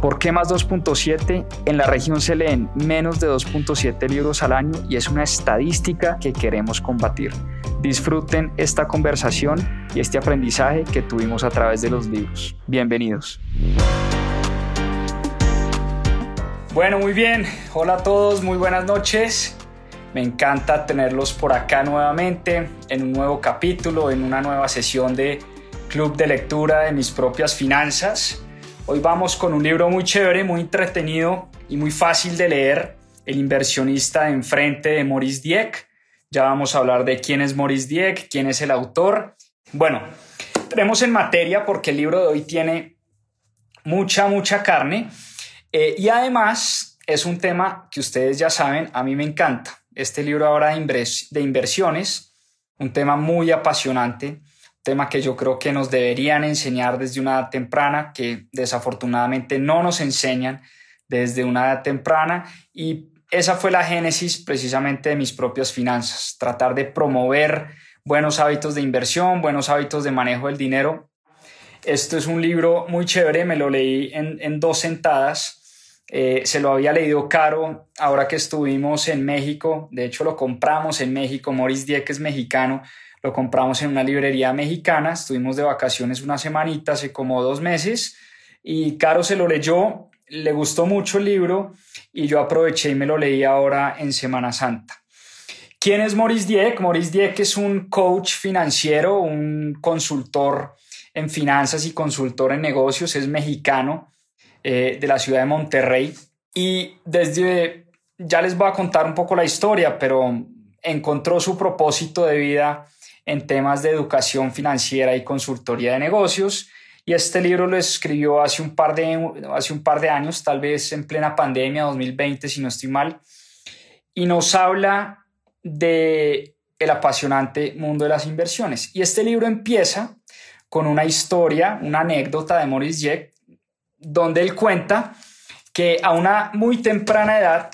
¿Por qué más 2.7? En la región se leen menos de 2.7 libros al año y es una estadística que queremos combatir. Disfruten esta conversación y este aprendizaje que tuvimos a través de los libros. Bienvenidos. Bueno, muy bien. Hola a todos, muy buenas noches. Me encanta tenerlos por acá nuevamente en un nuevo capítulo, en una nueva sesión de Club de Lectura de mis propias finanzas. Hoy vamos con un libro muy chévere, muy entretenido y muy fácil de leer, El inversionista de enfrente de Maurice Dieck. Ya vamos a hablar de quién es Maurice Dieck, quién es el autor. Bueno, tenemos en materia porque el libro de hoy tiene mucha, mucha carne eh, y además es un tema que ustedes ya saben, a mí me encanta. Este libro ahora de inversiones, un tema muy apasionante tema que yo creo que nos deberían enseñar desde una edad temprana, que desafortunadamente no nos enseñan desde una edad temprana. Y esa fue la génesis precisamente de mis propias finanzas, tratar de promover buenos hábitos de inversión, buenos hábitos de manejo del dinero. Esto es un libro muy chévere, me lo leí en, dos sentadas, eh, se lo había leído caro ahora que estuvimos en México, de hecho lo compramos en México, Maurice Dieck es mexicano, lo compramos en una librería mexicana, estuvimos de vacaciones una semanita, hace como dos meses, y Caro se lo leyó, le gustó mucho el libro y yo aproveché y me lo leí ahora en Semana Santa. ¿Quién es Maurice Dieck? Maurice Dieck es un coach financiero, un consultor en finanzas y consultor en negocios, es mexicano eh, de la ciudad de Monterrey y desde, ya les voy a contar un poco la historia, pero encontró su propósito de vida en temas de educación financiera y consultoría de negocios. Y este libro lo escribió hace un par de, hace un par de años, tal vez en plena pandemia, 2020, si no estoy mal. Y nos habla de el apasionante mundo de las inversiones. Y este libro empieza con una historia, una anécdota de Maurice Dieck, donde él cuenta que a una muy temprana edad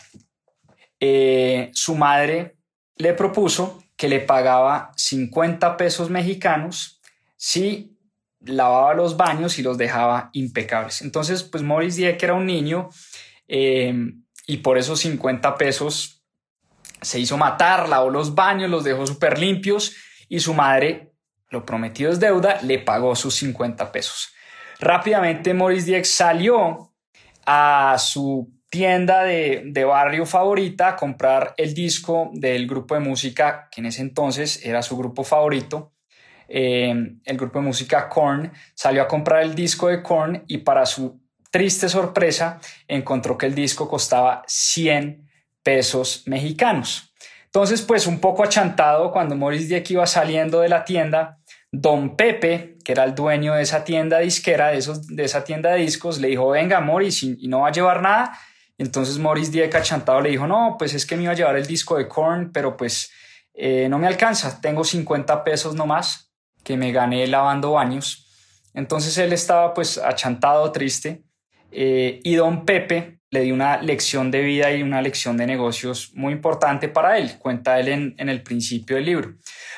eh, su madre le propuso que le pagaba 50 pesos mexicanos si lavaba los baños y los dejaba impecables. Entonces, pues Maurice Dieck era un niño eh, y por esos 50 pesos se hizo matar, lavó los baños, los dejó súper limpios y su madre, lo prometido es deuda, le pagó sus 50 pesos. Rápidamente Maurice Dieck salió a su tienda de, barrio favorita a comprar el disco del grupo de música que en ese entonces era su grupo favorito, eh, el grupo de música Korn, salió a comprar el disco de Korn y para su triste sorpresa encontró que el disco costaba 100 pesos mexicanos. Entonces, pues un poco achantado, cuando Maurice Dieck iba saliendo de la tienda, Don Pepe, que era el dueño de esa tienda disquera, de, esos, de esa tienda de discos, le dijo, venga, Maurice, y no va a llevar nada, entonces Maurice Dieck achantado le dijo, no, pues es que me iba a llevar el disco de Korn, pero pues eh, no me alcanza, tengo 50 pesos nomás que me gané lavando baños. Entonces él estaba pues achantado, triste, eh, y don Pepe le dio una lección de vida y una lección de negocios muy importante para él, cuenta él en, en el principio del libro.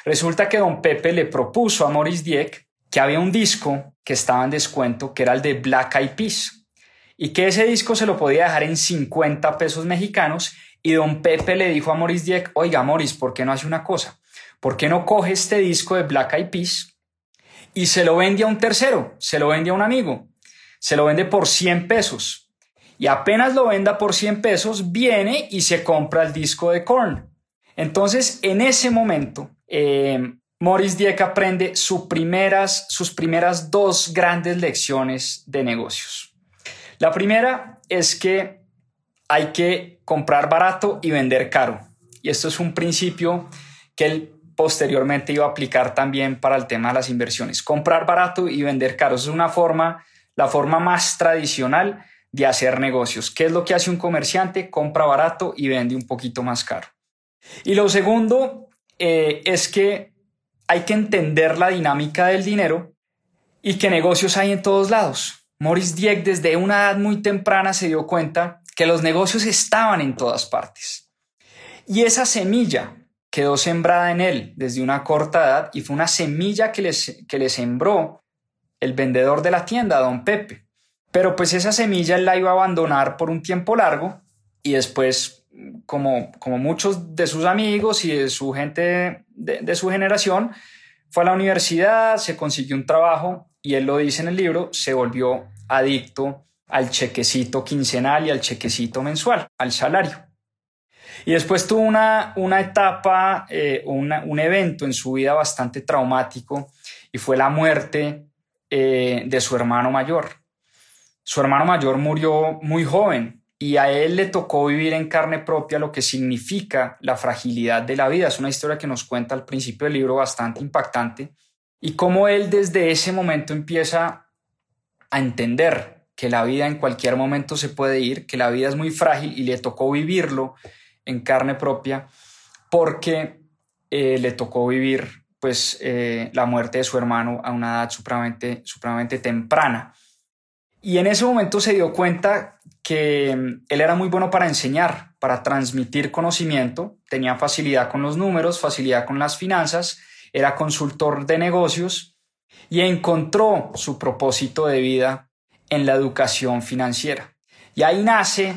Resulta que don Pepe le propuso a Maurice Dieck que había un disco que estaba en descuento, que era el de Black Eyed Peas, y que ese disco se lo podía dejar en 50 pesos mexicanos, y don Pepe le dijo a Maurice Dieck, oiga Maurice, ¿por qué no hace una cosa? ¿Por qué no coge este disco de Black Eyed Peas y se lo vende a un tercero, se lo vende a un amigo, se lo vende por 100 pesos? y apenas lo venda por 100 pesos, viene y se compra el disco de Korn. Entonces, en ese momento, eh, Morris Dieck aprende sus primeras, sus primeras dos grandes lecciones de negocios. La primera es que hay que comprar barato y vender caro. Y esto es un principio que él posteriormente iba a aplicar también para el tema de las inversiones. Comprar barato y vender caro. es una forma, la forma más tradicional de hacer negocios. ¿Qué es lo que hace un comerciante? Compra barato y vende un poquito más caro. Y lo segundo eh, es que hay que entender la dinámica del dinero y que negocios hay en todos lados. Maurice Dieck desde una edad muy temprana se dio cuenta que los negocios estaban en todas partes. Y esa semilla quedó sembrada en él desde una corta edad y fue una semilla que, que le sembró el vendedor de la tienda, don Pepe. Pero pues esa semilla él la iba a abandonar por un tiempo largo y después, como, como muchos de sus amigos y de su gente de, su generación, fue a la universidad, se consiguió un trabajo y él lo dice en el libro, se volvió adicto al chequecito quincenal y al chequecito mensual, al salario. Y después tuvo una, una etapa, eh, un evento en su vida bastante traumático y fue la muerte eh, de su hermano mayor. Su hermano mayor murió muy joven y a él le tocó vivir en carne propia lo que significa la fragilidad de la vida. Es una historia que nos cuenta al principio del libro bastante impactante y cómo él desde ese momento empieza a entender que la vida en cualquier momento se puede ir, que la vida es muy frágil y le tocó vivirlo en carne propia porque eh, le tocó vivir pues eh, la muerte de su hermano a una edad supremamente, supremamente temprana. Y en ese momento se dio cuenta que mm, él era muy bueno para enseñar, para transmitir conocimiento, tenía facilidad con los números, facilidad con las finanzas, era consultor de negocios y encontró su propósito de vida en la educación financiera. Y ahí nace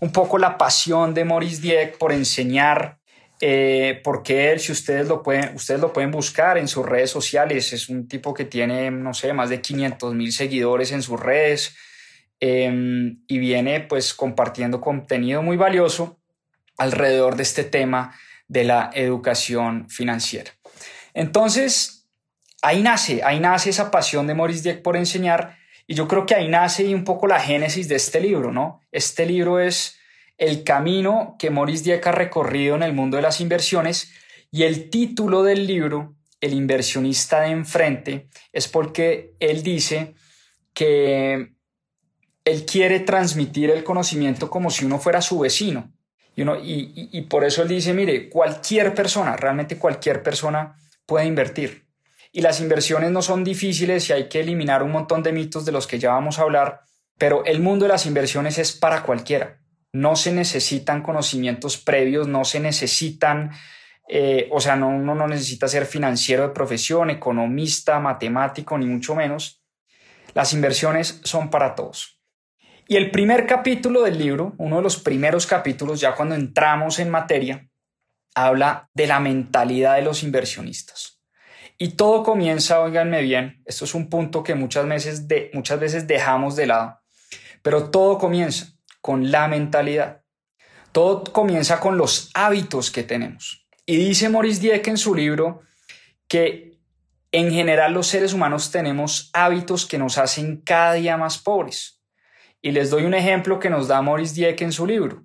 un poco la pasión de Maurice Dieck por enseñar eh, porque él, si ustedes lo, pueden, ustedes lo pueden buscar en sus redes sociales, es un tipo que tiene, no sé, más de 500 mil seguidores en sus redes em, y viene pues compartiendo contenido muy valioso alrededor de este tema de la educación financiera. Entonces, ahí nace, ahí nace esa pasión de Maurice Dieck por enseñar y yo creo que ahí nace un poco la génesis de este libro, ¿no? Este libro es el camino que Maurice Dieck ha recorrido en el mundo de las inversiones y el título del libro, El inversionista de enfrente, es porque él dice que él quiere transmitir el conocimiento como si uno fuera su vecino. Y, uno, y, por eso él dice, mire, cualquier persona, realmente cualquier persona puede invertir. Y las inversiones no son difíciles y hay que eliminar un montón de mitos de los que ya vamos a hablar, pero el mundo de las inversiones es para cualquiera no se necesitan conocimientos previos, no se necesitan, eh, o sea, no, uno no necesita ser financiero de profesión, economista, matemático, ni mucho menos. Las inversiones son para todos. Y el primer capítulo del libro, uno de los primeros capítulos, ya cuando entramos en materia, habla de la mentalidad de los inversionistas. Y todo comienza, oiganme bien, esto es un punto que muchas veces, muchas veces dejamos de lado, pero todo comienza con la mentalidad. Todo comienza con los hábitos que tenemos. Y dice Maurice Dieck en su libro que en general los seres humanos tenemos hábitos que nos hacen cada día más pobres. Y les doy un ejemplo que nos da Maurice Dieck en su libro.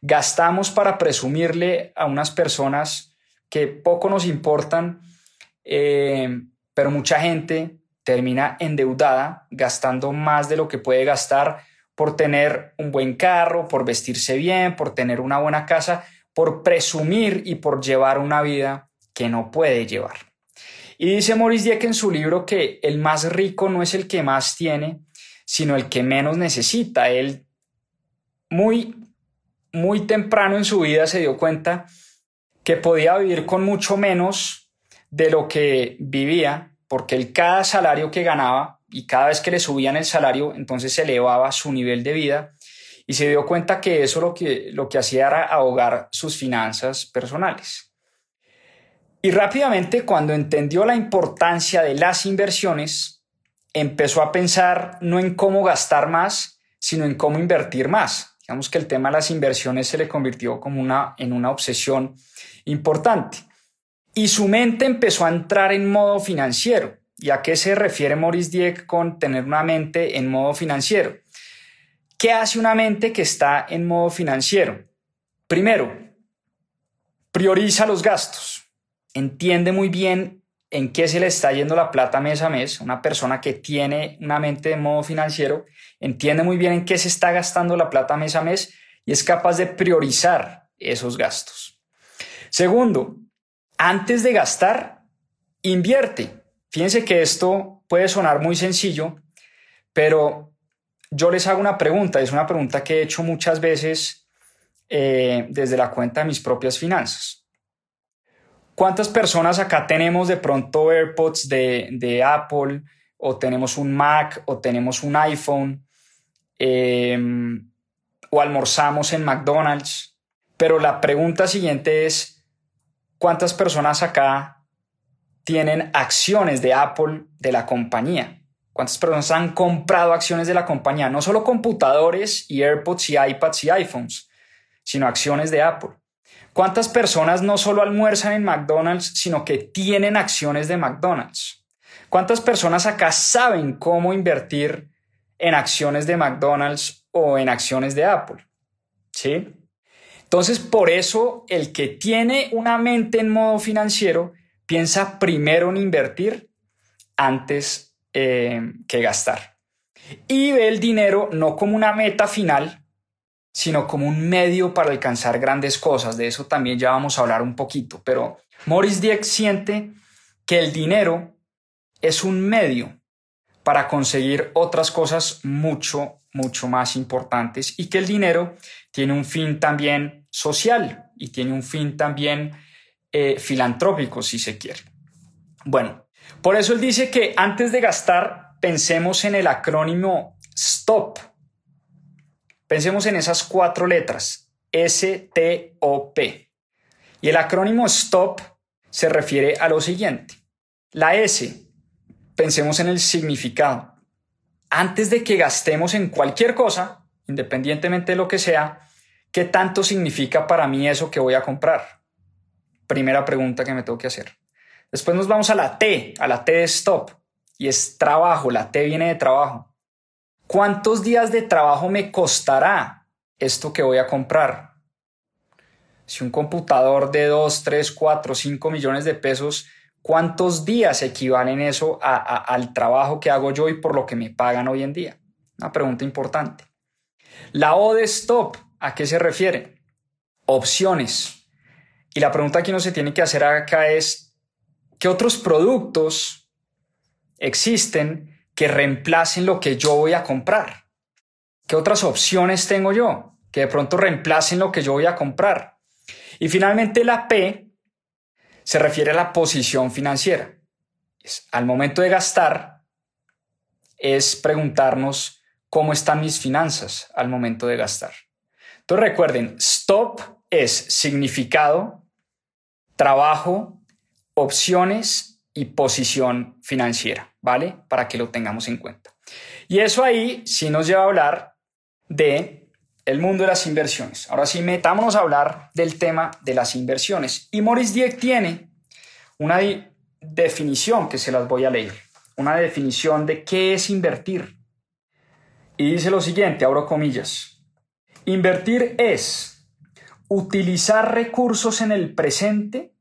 Gastamos para presumirle a unas personas que poco nos importan, eh, pero mucha gente termina endeudada, gastando más de lo que puede gastar por tener un buen carro, por vestirse bien, por tener una buena casa, por presumir y por llevar una vida que no puede llevar. Y dice Maurice Dieck en su libro que el más rico no es el que más tiene, sino el que menos necesita. Él muy, muy temprano en su vida se dio cuenta que podía vivir con mucho menos de lo que vivía, porque el cada salario que ganaba y cada vez que le subían el salario, entonces se elevaba su nivel de vida y se dio cuenta que eso lo que, lo que hacía era ahogar sus finanzas personales. Y rápidamente, cuando entendió la importancia de las inversiones, empezó a pensar no en cómo gastar más, sino en cómo invertir más. Digamos que el tema de las inversiones se le convirtió como una, en una obsesión importante. Y su mente empezó a entrar en modo financiero. ¿Y a qué se refiere Maurice Dieck con tener una mente en modo financiero? ¿Qué hace una mente que está en modo financiero? Primero, prioriza los gastos. Entiende muy bien en qué se le está yendo la plata mes a mes. Una persona que tiene una mente en modo financiero entiende muy bien en qué se está gastando la plata mes a mes y es capaz de priorizar esos gastos. Segundo, antes de gastar, invierte. Fíjense que esto puede sonar muy sencillo, pero yo les hago una pregunta, es una pregunta que he hecho muchas veces eh, desde la cuenta de mis propias finanzas. ¿Cuántas personas acá tenemos de pronto AirPods de, Apple o tenemos un Mac o tenemos un iPhone em, o almorzamos en McDonald's? Pero la pregunta siguiente es, ¿Cuántas personas acá tienen acciones de Apple de la compañía? ¿Cuántas personas han comprado acciones de la compañía? No solo computadores y AirPods y iPads y iPhones, sino acciones de Apple. ¿Cuántas personas no solo almuerzan en McDonald's, sino que tienen acciones de McDonald's? ¿Cuántas personas acá saben cómo invertir en acciones de McDonald's o en acciones de Apple? ¿Sí? Entonces, por eso el que tiene una mente en modo financiero piensa primero en invertir antes eh, que gastar. Y ve el dinero no como una meta final, sino como un medio para alcanzar grandes cosas. De eso también ya vamos a hablar un poquito. Pero Maurice Dieck siente que el dinero es un medio para conseguir otras cosas mucho, mucho más importantes y que el dinero tiene un fin también social y tiene un fin también eh, filantrópico, si se quiere. Bueno, por eso él dice que antes de gastar, pensemos en el acrónimo STOP. Pensemos en esas cuatro letras, S-T-O-P. Y el acrónimo STOP se refiere a lo siguiente. La S, pensemos en el significado. Antes de que gastemos en cualquier cosa, independientemente de lo que sea, ¿Qué tanto significa para mí eso que voy a comprar? Primera pregunta que me tengo que hacer. Después nos vamos a la T, a la T de stop, y es trabajo, la T viene de trabajo. ¿Cuántos días de trabajo me costará esto que voy a comprar? Si un computador de 2, 3, 4, 5 millones de pesos, ¿cuántos días equivalen eso al trabajo que hago yo y por lo que me pagan hoy en día? Una pregunta importante. La O de stop ¿A qué se refiere? Opciones. Y la pregunta que uno se tiene que hacer acá es, ¿qué otros productos existen que reemplacen lo que yo voy a comprar? ¿Qué otras opciones tengo yo que de pronto reemplacen lo que yo voy a comprar? Y finalmente la P se refiere a la posición financiera. al momento de gastar es preguntarnos cómo están mis finanzas al momento de gastar. Entonces recuerden, stop es significado, trabajo, opciones y posición financiera, ¿vale? Para que lo tengamos en cuenta. Y eso ahí sí nos lleva a hablar de el mundo de las inversiones. Ahora sí, metámonos a hablar del tema de las inversiones. Y Maurice Dieck tiene una definición que se las voy a leer, una definición de qué es invertir. Y dice lo siguiente, abro comillas. Invertir es utilizar recursos en el presente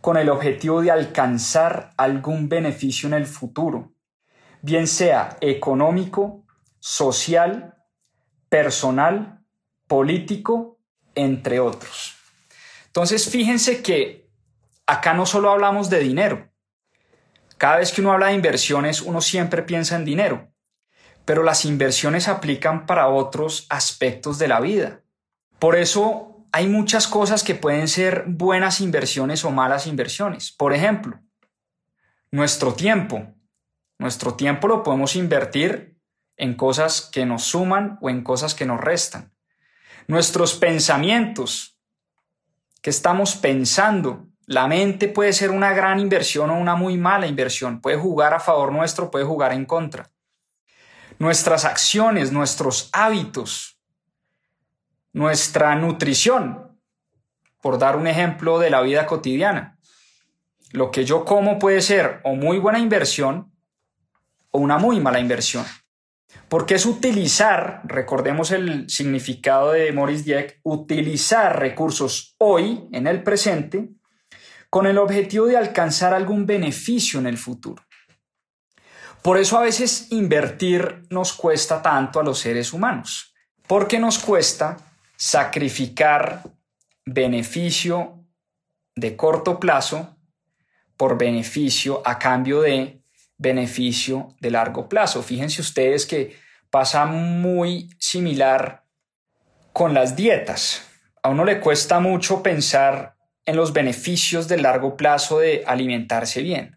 con el objetivo de alcanzar algún beneficio en el futuro, bien sea económico, social, personal, político, entre otros. Entonces, fíjense que acá no solo hablamos de dinero. Cada vez que uno habla de inversiones, uno siempre piensa en dinero. Pero las inversiones aplican para otros aspectos de la vida. Por eso hay muchas cosas que pueden ser buenas inversiones o malas inversiones. Por ejemplo, nuestro tiempo. Nuestro tiempo lo podemos invertir en cosas que nos suman o en cosas que nos restan. Nuestros pensamientos, que estamos pensando. La mente puede ser una gran inversión o una muy mala inversión. Puede jugar a favor nuestro, puede jugar en contra. Nuestras acciones, nuestros hábitos, nuestra nutrición, por dar un ejemplo de la vida cotidiana. Lo que yo como puede ser o muy buena inversión o una muy mala inversión. Porque es utilizar, recordemos el significado de Maurice Dieck, utilizar recursos hoy, en el presente, con el objetivo de alcanzar algún beneficio en el futuro. Por eso a veces invertir nos cuesta tanto a los seres humanos, porque nos cuesta sacrificar beneficio de corto plazo por beneficio a cambio de beneficio de largo plazo. Fíjense ustedes que pasa muy similar con las dietas. A uno le cuesta mucho pensar en los beneficios de largo plazo de alimentarse bien.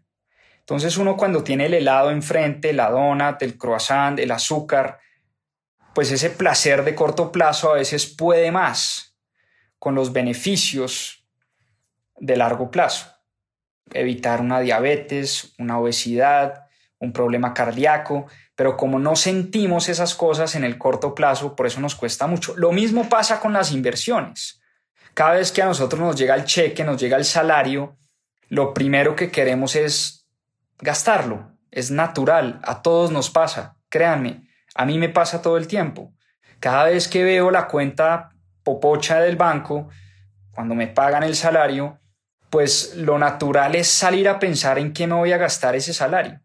Entonces uno cuando tiene el helado enfrente, la donut, el croissant, el azúcar, pues ese placer de corto plazo a veces puede más con los beneficios de largo plazo evitar una diabetes, una obesidad, un problema cardíaco, pero como no sentimos esas cosas en el corto plazo, por eso nos cuesta mucho. Lo mismo pasa con las inversiones. Cada vez que a nosotros nos llega el cheque, nos llega el salario, lo primero que queremos es gastarlo. Es natural, a todos nos pasa, créanme, a mí me pasa todo el tiempo. Cada vez que veo la cuenta popocha del banco, cuando me pagan el salario, pues lo natural es salir a pensar en qué me voy a gastar ese salario.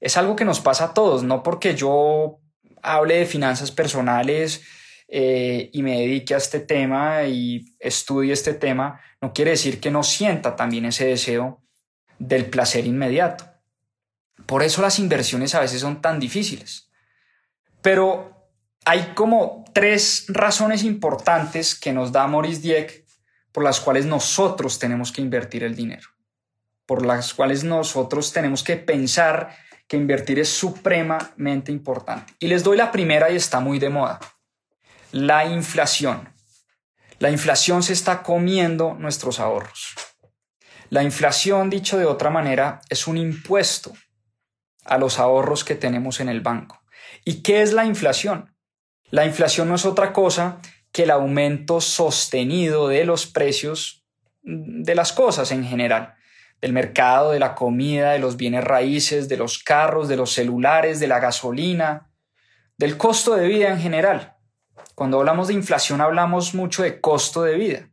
Es algo que nos pasa a todos, no porque yo hable de finanzas personales eh, y me dedique a este tema y estudie este tema, no quiere decir que no sienta también ese deseo del placer inmediato. Por eso las inversiones a veces son tan difíciles. Pero hay como tres razones importantes que nos da Maurice Dieck por las cuales nosotros tenemos que invertir el dinero, por las cuales nosotros tenemos que pensar que invertir es supremamente importante. Y les doy la primera y está muy de moda. La inflación. La inflación se está comiendo nuestros ahorros. La inflación, dicho de otra manera, es un impuesto a los ahorros que tenemos en el banco. ¿Y qué es la inflación? La inflación no es otra cosa que el aumento sostenido de los precios de las cosas en general, del mercado, de la comida, de los bienes raíces, de los carros, de los celulares, de la gasolina, del costo de vida en general. Cuando hablamos de inflación hablamos mucho de costo de vida.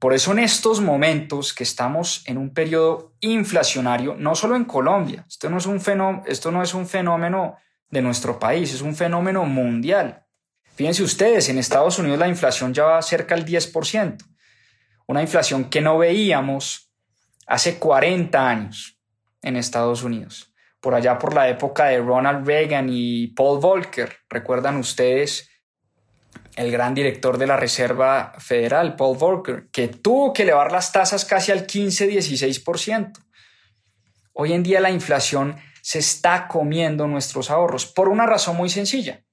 Por eso en estos momentos que estamos en un periodo inflacionario, no solo en Colombia, esto no es un fenómeno, esto no es un fenómeno de nuestro país, es un fenómeno mundial. Fíjense ustedes, en Estados Unidos la inflación ya va cerca del 10%, una inflación que no veíamos hace 40 años en Estados Unidos, por allá por la época de Ronald Reagan y Paul Volcker. ¿Recuerdan ustedes el gran director de la Reserva Federal, Paul Volcker, que tuvo que elevar las tasas casi al 15-16%? Hoy en día la inflación se está comiendo nuestros ahorros por una razón muy sencilla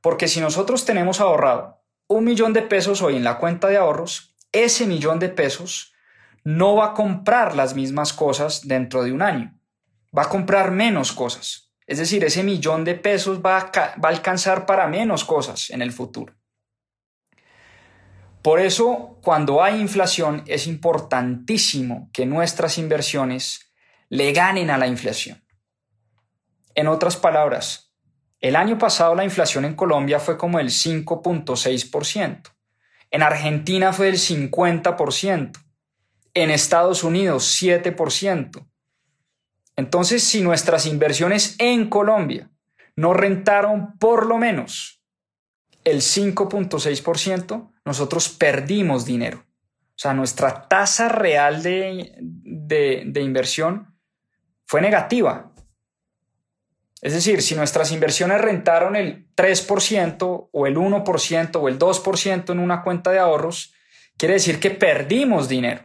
porque si nosotros tenemos ahorrado un millón de pesos hoy en la cuenta de ahorros, ese millón de pesos no va a comprar las mismas cosas dentro de un año. Va a comprar menos cosas. Es decir, ese millón de pesos va a, va a alcanzar para menos cosas en el futuro. Por eso, cuando hay inflación, es importantísimo que nuestras inversiones le ganen a la inflación. En otras palabras, el año pasado la inflación en Colombia fue como el 5.6%. En Argentina fue del 50%. En Estados Unidos 7%. Entonces, si nuestras inversiones en Colombia no rentaron por lo menos el 5.6%, nosotros perdimos dinero. O sea, nuestra tasa real de, de, inversión fue negativa Es decir, si nuestras inversiones rentaron el 3% o el 1% o el 2% en una cuenta de ahorros, quiere decir que perdimos dinero.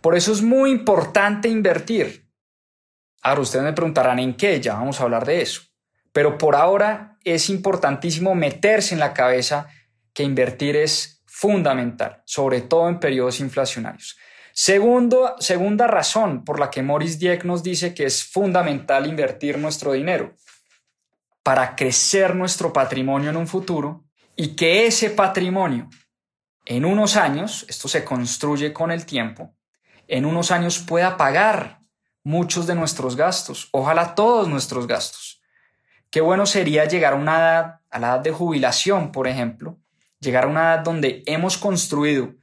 Por eso es muy importante invertir. Ahora ustedes me preguntarán en qué, ya vamos a hablar de eso. Pero por ahora es importantísimo meterse en la cabeza que invertir es fundamental, sobre todo en periodos inflacionarios. Segundo, segunda razón por la que Morris Dieck nos dice que es fundamental invertir nuestro dinero para crecer nuestro patrimonio en un futuro y que ese patrimonio en unos años, esto se construye con el tiempo, en unos años pueda pagar muchos de nuestros gastos, ojalá todos nuestros gastos. Qué bueno sería llegar a una edad, a la edad de jubilación, por ejemplo, llegar a una edad donde hemos construido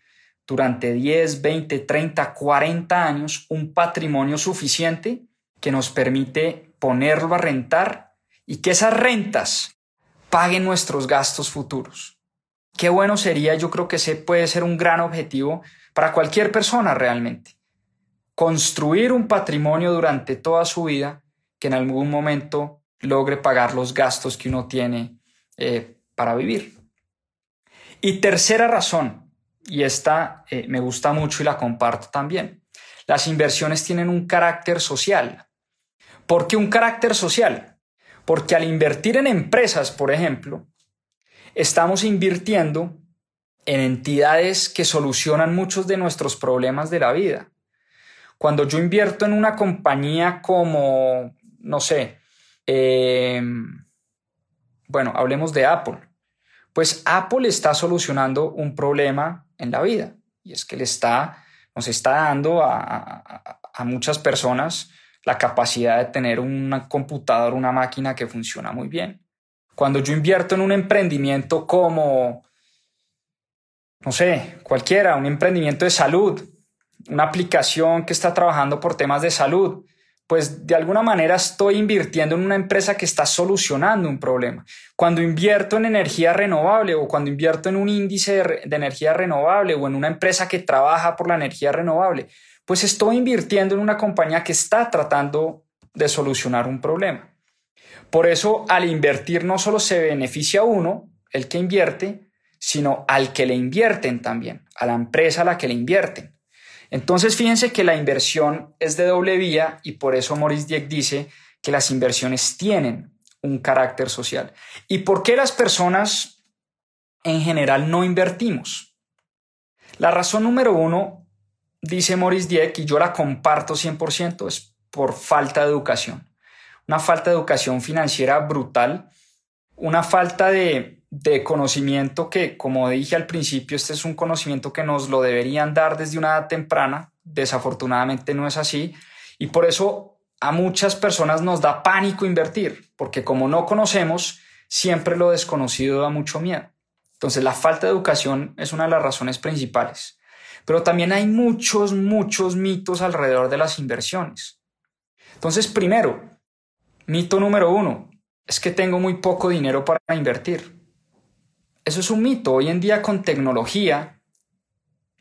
durante 10, 20, 30, 40 años un patrimonio suficiente que nos permite ponerlo a rentar y que esas rentas paguen nuestros gastos futuros. Qué bueno sería, yo creo que ese puede ser un gran objetivo para cualquier persona realmente. Construir un patrimonio durante toda su vida que en algún momento logre pagar los gastos que uno tiene eh, para vivir. Y tercera razón, y esta eh, me gusta mucho y la comparto también. Las inversiones tienen un carácter social. ¿Por qué un carácter social? Porque al invertir en empresas, por ejemplo, estamos invirtiendo en entidades que solucionan muchos de nuestros problemas de la vida. Cuando yo invierto en una compañía como, no sé, em, bueno, hablemos de Apple. Pues Apple está solucionando un problema en la vida. Y es que le está, nos está dando a, muchas personas la capacidad de tener un computador, una máquina que funciona muy bien. Cuando yo invierto en un emprendimiento como, no sé, cualquiera, un emprendimiento de salud, una aplicación que está trabajando por temas de salud, pues de alguna manera estoy invirtiendo en una empresa que está solucionando un problema. Cuando invierto en energía renovable o cuando invierto en un índice de, energía renovable o en una empresa que trabaja por la energía renovable, pues estoy invirtiendo en una compañía que está tratando de solucionar un problema. Por eso, al invertir no solo se beneficia uno, el que invierte, sino al que le invierten también, a la empresa a la que le invierten. Entonces, fíjense que la inversión es de doble vía y por eso Maurice Dieck dice que las inversiones tienen un carácter social. ¿Y por qué las personas en general no invertimos? La razón número uno, dice Maurice Dieck, y yo la comparto 100%, es por falta de educación. Una falta de educación financiera brutal, una falta de de conocimiento que, como dije al principio, este es un conocimiento que nos lo deberían dar desde una edad temprana. Desafortunadamente no es así. Y por eso a muchas personas nos da pánico invertir, porque como no conocemos, siempre lo desconocido da mucho miedo. Entonces la falta de educación es una de las razones principales. Pero también hay muchos, muchos mitos alrededor de las inversiones. Entonces, primero, mito número uno, es que tengo muy poco dinero para invertir. Eso es un mito. Hoy en día con tecnología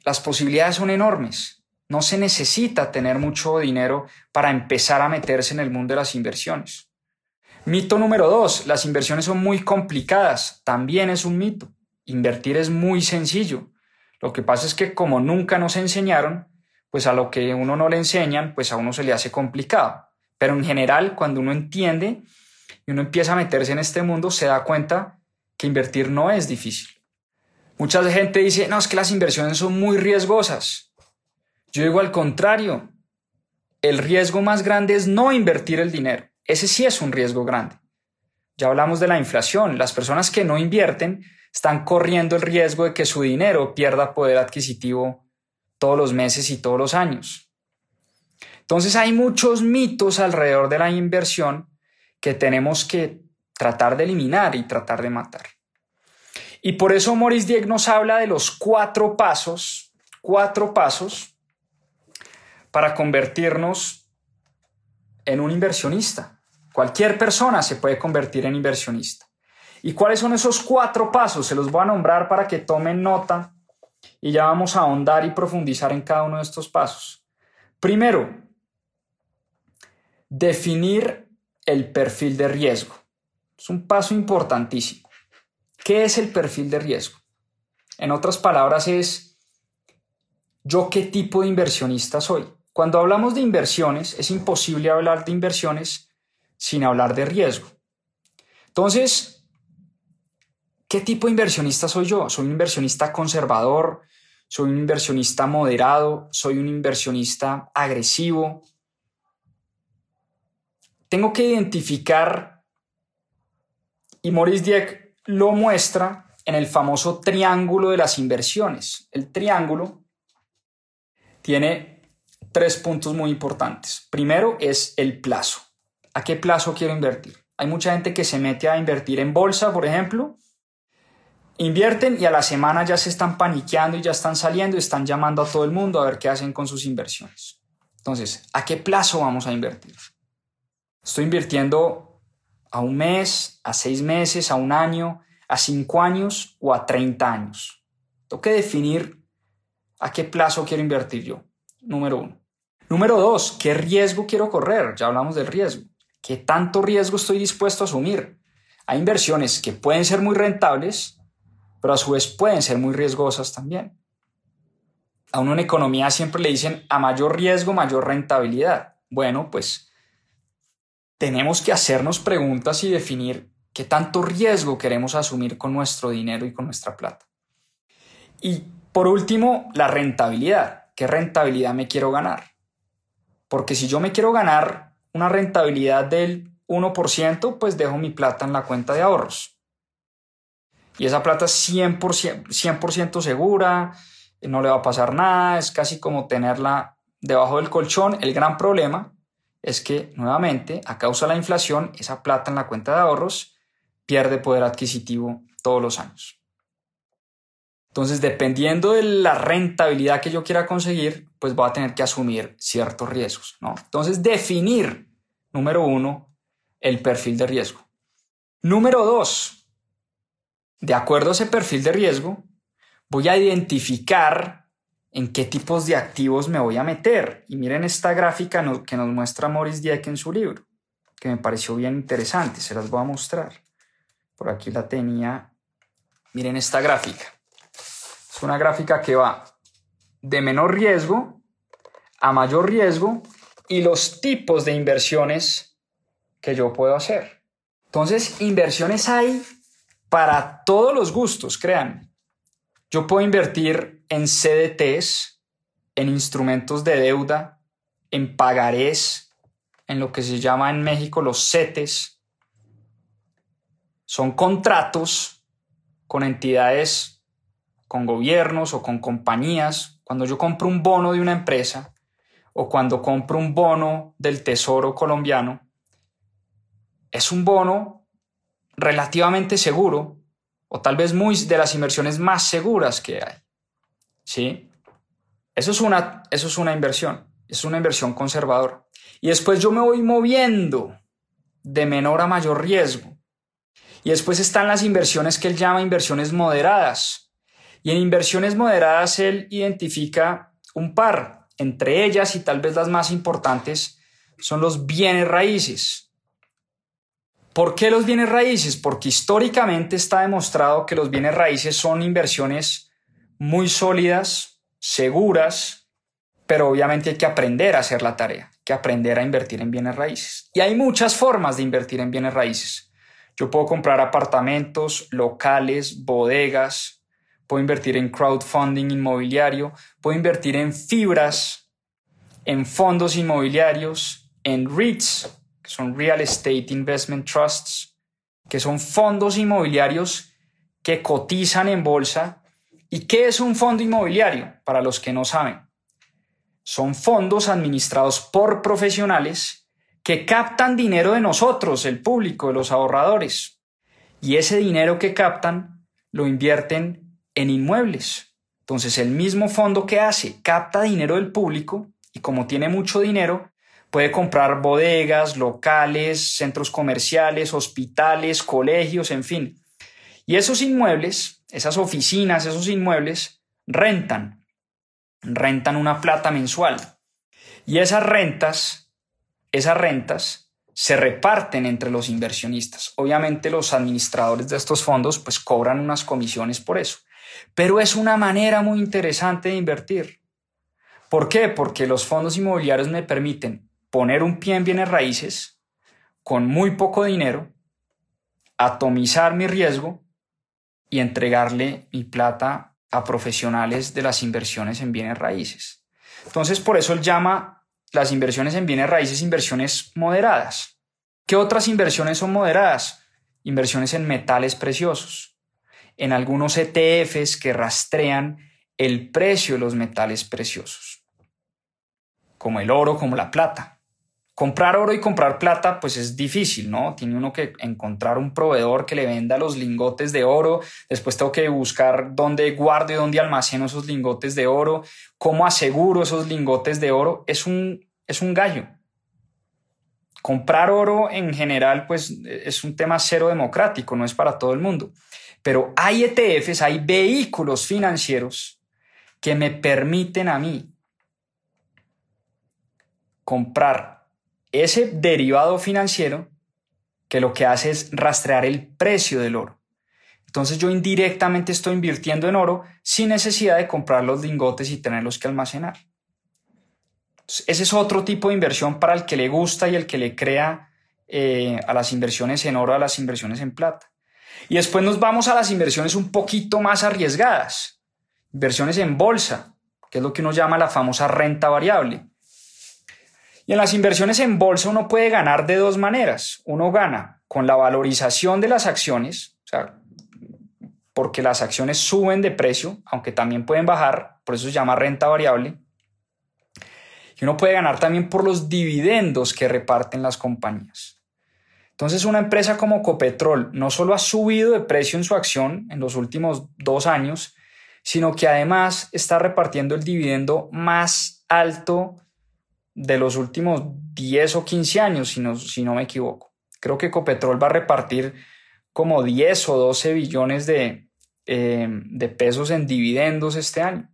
las posibilidades son enormes. No se necesita tener mucho dinero para empezar a meterse en el mundo de las inversiones. Mito número dos, las inversiones son muy complicadas. También es un mito. Invertir es muy sencillo. Lo que pasa es que como nunca nos enseñaron, pues a lo que uno no le enseñan, pues a uno se le hace complicado. Pero en general, cuando uno entiende y uno empieza a meterse en este mundo, se da cuenta que invertir no es difícil. Mucha gente dice, no, es que las inversiones son muy riesgosas. Yo digo al contrario, el riesgo más grande es no invertir el dinero. Ese sí es un riesgo grande. Ya hablamos de la inflación. Las personas que no invierten están corriendo el riesgo de que su dinero pierda poder adquisitivo todos los meses y todos los años. Entonces hay muchos mitos alrededor de la inversión que tenemos que tratar de eliminar y tratar de matar. Y por eso Maurice Dieck nos habla de los cuatro pasos, cuatro pasos para convertirnos en un inversionista. Cualquier persona se puede convertir en inversionista. ¿Y cuáles son esos cuatro pasos? Se los voy a nombrar para que tomen nota y ya vamos a ahondar y profundizar en cada uno de estos pasos. Primero, definir el perfil de riesgo. Es un paso importantísimo. ¿Qué es el perfil de riesgo? En otras palabras es, ¿yo qué tipo de inversionista soy? Cuando hablamos de inversiones, es imposible hablar de inversiones sin hablar de riesgo. Entonces, ¿qué tipo de inversionista soy yo? ¿Soy un inversionista conservador? ¿Soy un inversionista moderado? ¿Soy un inversionista agresivo? Tengo que identificar, y Maurice Dieck lo muestra en el famoso triángulo de las inversiones. El triángulo tiene tres puntos muy importantes. Primero es el plazo. ¿A qué plazo quiero invertir? Hay mucha gente que se mete a invertir en bolsa, por ejemplo. Invierten y a la semana ya se están paniqueando y ya están saliendo y están llamando a todo el mundo a ver qué hacen con sus inversiones. Entonces, ¿a qué plazo vamos a invertir? Estoy invirtiendo a un mes, a seis meses, a un año, a cinco años o a 30 años. Tengo que definir a qué plazo quiero invertir yo. Número uno. Número dos, ¿qué riesgo quiero correr? Ya hablamos del riesgo. ¿Qué tanto riesgo estoy dispuesto a asumir? Hay inversiones que pueden ser muy rentables, pero a su vez pueden ser muy riesgosas también. A uno en economía siempre le dicen a mayor riesgo, mayor rentabilidad. Bueno, pues tenemos que hacernos preguntas y definir qué tanto riesgo queremos asumir con nuestro dinero y con nuestra plata. Y por último, la rentabilidad. ¿Qué rentabilidad me quiero ganar? Porque si yo me quiero ganar una rentabilidad del 1%, pues dejo mi plata en la cuenta de ahorros. Y esa plata es 100%, 100 segura, no le va a pasar nada, es casi como tenerla debajo del colchón. El gran problema es que, nuevamente, a causa de la inflación, esa plata en la cuenta de ahorros pierde poder adquisitivo todos los años. Entonces, dependiendo de la rentabilidad que yo quiera conseguir, pues voy a tener que asumir ciertos riesgos, ¿no? Entonces, definir, número uno, el perfil de riesgo. Número dos, de acuerdo a ese perfil de riesgo, voy a identificar en qué tipos de activos me voy a meter. Y miren esta gráfica que nos muestra Maurice Dieck en su libro, que me pareció bien interesante, se las voy a mostrar. Por aquí la tenía. Miren esta gráfica. Es una gráfica que va de menor riesgo a mayor riesgo y los tipos de inversiones que yo puedo hacer. Entonces, inversiones hay para todos los gustos, crean. Yo puedo invertir en CDTs, en instrumentos de deuda, en pagarés, en lo que se llama en México los CETES. Son contratos con entidades con gobiernos o con compañías, cuando yo compro un bono de una empresa o cuando compro un bono del Tesoro colombiano, es un bono relativamente seguro o tal vez muy de las inversiones más seguras que hay. ¿Sí? Eso es una, eso es una inversión, es una inversión conservadora. Y después yo me voy moviendo de menor a mayor riesgo. Y después están las inversiones que él llama inversiones moderadas, y en inversiones moderadas él identifica un par. Entre ellas, y tal vez las más importantes, son los bienes raíces. ¿Por qué los bienes raíces? Porque históricamente está demostrado que los bienes raíces son inversiones muy sólidas, seguras, pero obviamente hay que aprender a hacer la tarea, que aprender a invertir en bienes raíces. Y hay muchas formas de invertir en bienes raíces. Yo puedo comprar apartamentos, locales, bodegas, puedo invertir en crowdfunding inmobiliario, puedo invertir en fibras, en fondos inmobiliarios, en REITs, que son Real Estate Investment Trusts, que son fondos inmobiliarios que cotizan en bolsa. ¿Y qué es un fondo inmobiliario? Para los que no saben. Son fondos administrados por profesionales que captan dinero de nosotros, el público, de los ahorradores. Y ese dinero que captan lo invierten en inmuebles. Entonces el mismo fondo que hace capta dinero del público y como tiene mucho dinero, puede comprar bodegas, locales, centros comerciales, hospitales, colegios, en fin. Y esos inmuebles, esas oficinas, esos inmuebles, rentan, rentan una plata mensual. Y esas rentas, esas rentas se reparten entre los inversionistas. Obviamente los administradores de estos fondos pues cobran unas comisiones por eso, pero es una manera muy interesante de invertir. ¿Por qué? Porque los fondos inmobiliarios me permiten poner un pie en bienes raíces con muy poco dinero, atomizar mi riesgo y entregarle mi plata a profesionales de las inversiones en bienes raíces. Entonces, por eso él llama las inversiones en bienes raíces inversiones moderadas. ¿Qué otras inversiones son moderadas? Inversiones en metales preciosos, en algunos ETFs que rastrean el precio de los metales preciosos, como el oro, como la plata. Comprar oro y comprar plata, pues es difícil, ¿no? Tiene uno que encontrar un proveedor que le venda los lingotes de oro, después tengo que buscar dónde guardo y dónde almaceno esos lingotes de oro, cómo aseguro esos lingotes de oro, es un, es un gallo. Comprar oro en general, pues es un tema cero democrático, no es para todo el mundo. Pero hay ETFs, hay vehículos financieros que me permiten a mí comprar ese derivado financiero que lo que hace es rastrear el precio del oro. Entonces yo indirectamente estoy invirtiendo en oro sin necesidad de comprar los lingotes y tenerlos que almacenar. ese es otro tipo de inversión para el que le gusta y el que le crea eh, a las inversiones en oro, a las inversiones en plata. Y después nos vamos a las inversiones un poquito más arriesgadas, inversiones en bolsa, que es lo que uno llama la famosa renta variable. Y en las inversiones en bolsa uno puede ganar de dos maneras. Uno gana con la valorización de las acciones, o sea, porque las acciones suben de precio, aunque también pueden bajar, por eso se llama renta variable. Y uno puede ganar también por los dividendos que reparten las compañías. Entonces una empresa como Copetrol no solo ha subido de precio en su acción en los últimos dos años, sino que además está repartiendo el dividendo más alto de los últimos 10 o 15 años, si no, si no me equivoco. Creo que Ecopetrol va a repartir como 10 o 12 billones de, eh, de pesos en dividendos este año.